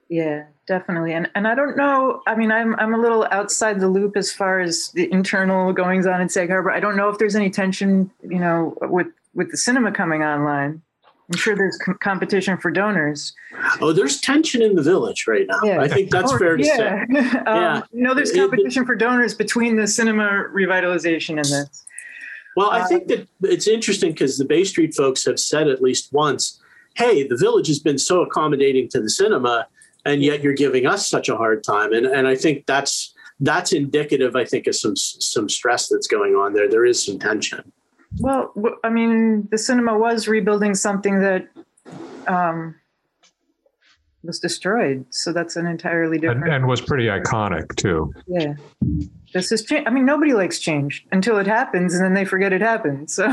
Yeah, definitely. And and I don't know. I mean, I'm I'm a little outside the loop as far as the internal goings on in Sag Harbor. I don't know if there's any tension, you know, with with the cinema coming online. I'm sure there's com- competition for donors. Oh, there's tension in the village right now. Yeah. I think that's oh, fair to yeah. say. um, yeah. No, there's competition it, for donors between the cinema revitalization and this. Well, I think that it's interesting because the Bay Street folks have said at least once, hey, the village has been so accommodating to the cinema, and yet you're giving us such a hard time. And and I think that's that's indicative, I think, of some some stress that's going on there. There is some tension. Well, I mean, the cinema was rebuilding something that um, was destroyed, so that's an entirely different and, and was pretty iconic too. Yeah, this is change. I mean, nobody likes change until it happens, and then they forget it happened. So.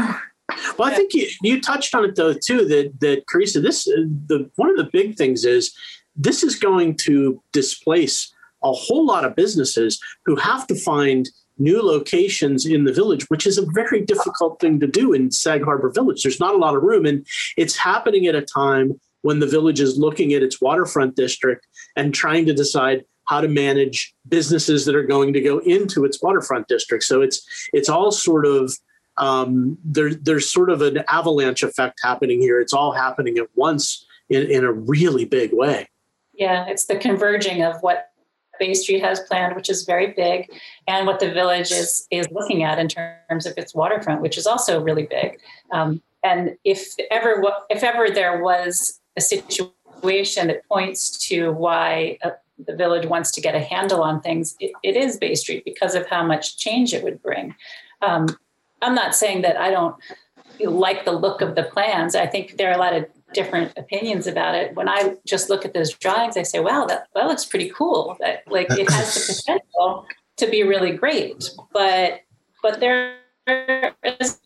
Well, I think you, you touched on it though too. That that Carissa, this the one of the big things is this is going to displace a whole lot of businesses who have to find new locations in the village, which is a very difficult thing to do in Sag Harbor Village. There's not a lot of room, and it's happening at a time when the village is looking at its waterfront district and trying to decide how to manage businesses that are going to go into its waterfront district. So it's it's all sort of um, there, there's sort of an avalanche effect happening here. It's all happening at once in, in a really big way. Yeah, it's the converging of what Bay Street has planned, which is very big, and what the village is is looking at in terms of its waterfront, which is also really big. Um, and if ever if ever there was a situation that points to why uh, the village wants to get a handle on things, it, it is Bay Street because of how much change it would bring. Um, I'm not saying that I don't like the look of the plans. I think there are a lot of different opinions about it. When I just look at those drawings, I say, wow, that, that looks pretty cool. That like it has the potential to be really great. But but there is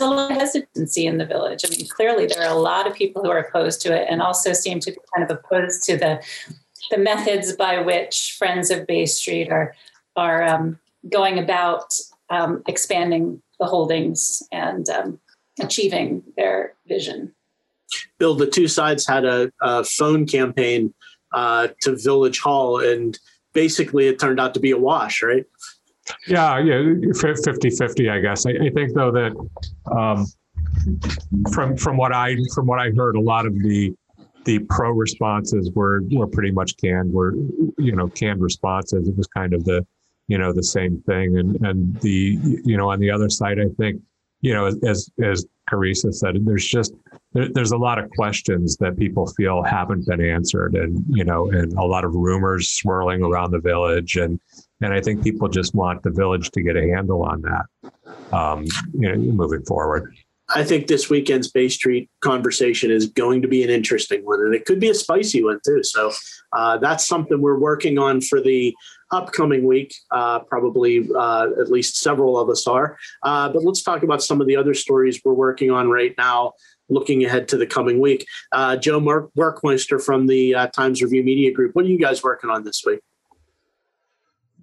a lot of hesitancy in the village. I mean, clearly there are a lot of people who are opposed to it and also seem to be kind of opposed to the the methods by which Friends of Bay Street are are um, going about um, expanding the holdings and um, achieving their vision. Bill, the two sides had a, a phone campaign uh, to Village Hall, and basically it turned out to be a wash, right? Yeah, yeah, 50 50, I guess. I, I think, though, that um, from from what I from what I heard, a lot of the the pro responses were were pretty much canned, were you know canned responses. It was kind of the you know, the same thing. And and the you know, on the other side, I think, you know, as as Carissa said, there's just there, there's a lot of questions that people feel haven't been answered, and you know, and a lot of rumors swirling around the village, and and I think people just want the village to get a handle on that, um, you know, moving forward. I think this weekend's Bay Street conversation is going to be an interesting one, and it could be a spicy one too. So uh, that's something we're working on for the upcoming week. Uh, probably uh, at least several of us are. Uh, but let's talk about some of the other stories we're working on right now. Looking ahead to the coming week, uh, Joe Mark Werkmeister from the uh, Times Review Media Group. What are you guys working on this week?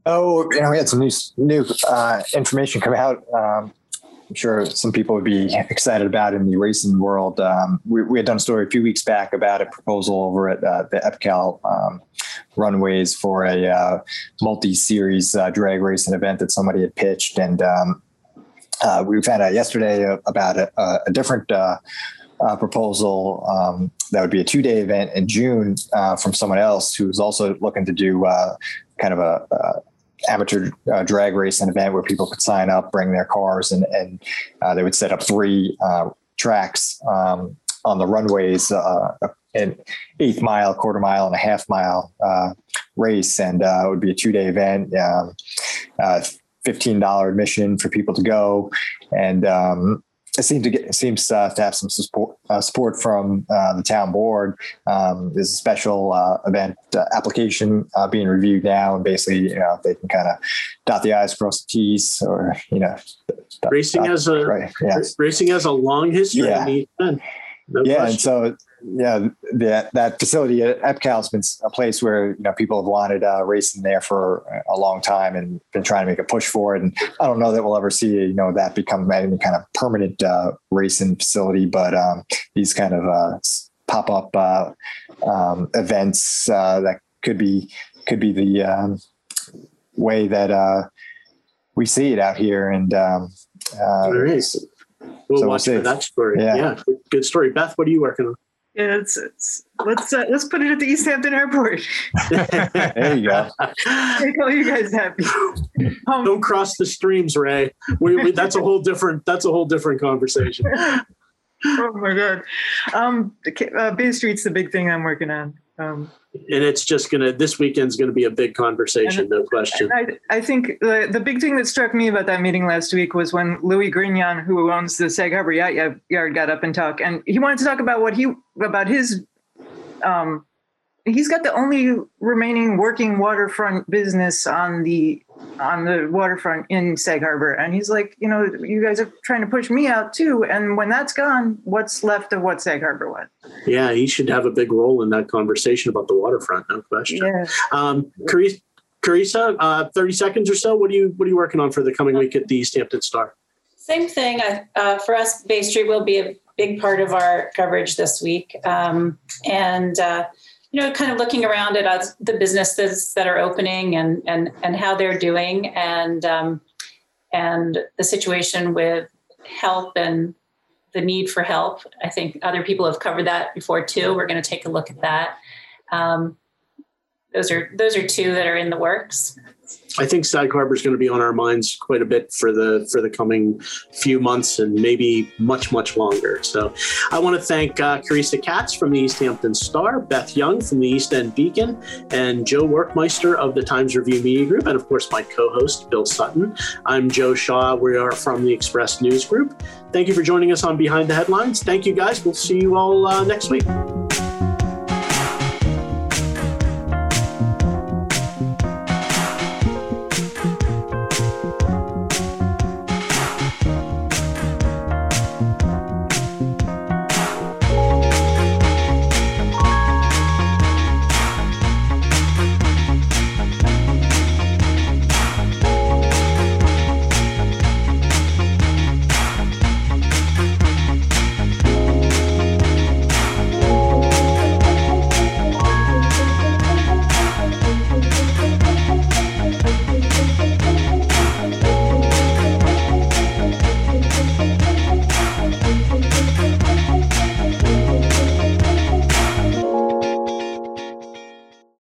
Oh, you know, we had some new new information come out. Um, I'm sure some people would be excited about in the racing world. Um, we, we, had done a story a few weeks back about a proposal over at uh, the EPCAL um, runways for a uh, multi-series uh, drag racing event that somebody had pitched, and um, uh, we found out yesterday about a, a different. Uh, uh, proposal um, that would be a two-day event in June from someone else who's also looking to do kind of a amateur uh, drag racing event where people could sign up, bring their cars, and and uh, they would set up three uh, tracks um, on the runways, uh, an eighth mile, quarter mile, and a half mile uh, race, and uh, it would be a two day event. Um, $15 admission for people to go. And um, it seems to get seems uh, to have some support uh, support from uh, the town board. Um, there's a special uh, event uh, application uh, being reviewed now, and basically, you know, they can kind of dot the i's, cross the t's, or you know, dot, racing dot, has a right, yeah. racing has a long history. Yeah, no yeah, question. and so yeah, that that facility at EPCAL has been a place where you know people have wanted uh, racing there for a long time and been trying to make a push for it. And I don't know that we'll ever see you know that become any kind of permanent uh, racing facility, but um, these kind of uh, pop up uh, um, events uh, that could be could be the um, way that uh, we see it out here. And um, there is. We'll so watch we'll for that story. Yeah. yeah, good story. Beth, what are you working on? Yeah, it's, it's let's uh, let's put it at the East Hampton Airport. there you go. Make all you guys happy. Um, Don't cross the streams, Ray. We, we, that's a whole different. That's a whole different conversation. oh my god. Um, uh, Bay Street's the big thing I'm working on. Um, and it's just gonna this weekend's gonna be a big conversation, no question. I, I think the, the big thing that struck me about that meeting last week was when Louis Grignon, who owns the Sag Harbor Yacht Yard, got up and talked, and he wanted to talk about what he about his um, he's got the only remaining working waterfront business on the on the waterfront in Sag Harbor. And he's like, you know, you guys are trying to push me out too. And when that's gone, what's left of what Sag Harbor was? Yeah, he should have a big role in that conversation about the waterfront, no question. Yeah. Um, Carissa, Carissa uh, 30 seconds or so. What are you what are you working on for the coming week at the East Hampton Star? Same thing. Uh, for us, Bay Street will be a big part of our coverage this week. Um, and uh, you know, kind of looking around at the businesses that are opening and and and how they're doing, and um, and the situation with help and the need for help. I think other people have covered that before too. We're going to take a look at that. Um, those are those are two that are in the works. I think Sag Harbor is going to be on our minds quite a bit for the for the coming few months and maybe much much longer. So, I want to thank uh, Carissa Katz from the East Hampton Star, Beth Young from the East End Beacon, and Joe Werkmeister of the Times Review Media Group, and of course my co-host Bill Sutton. I'm Joe Shaw. We are from the Express News Group. Thank you for joining us on Behind the Headlines. Thank you guys. We'll see you all uh, next week.